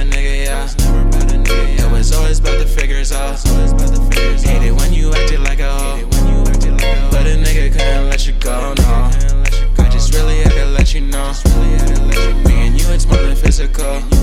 a nigga, yeah. It was always about the figures oh. out. Oh. Hate it when you acted like a hoe. But a nigga couldn't let you go, no. I just really had to let you know. Me and you, it's more than physical.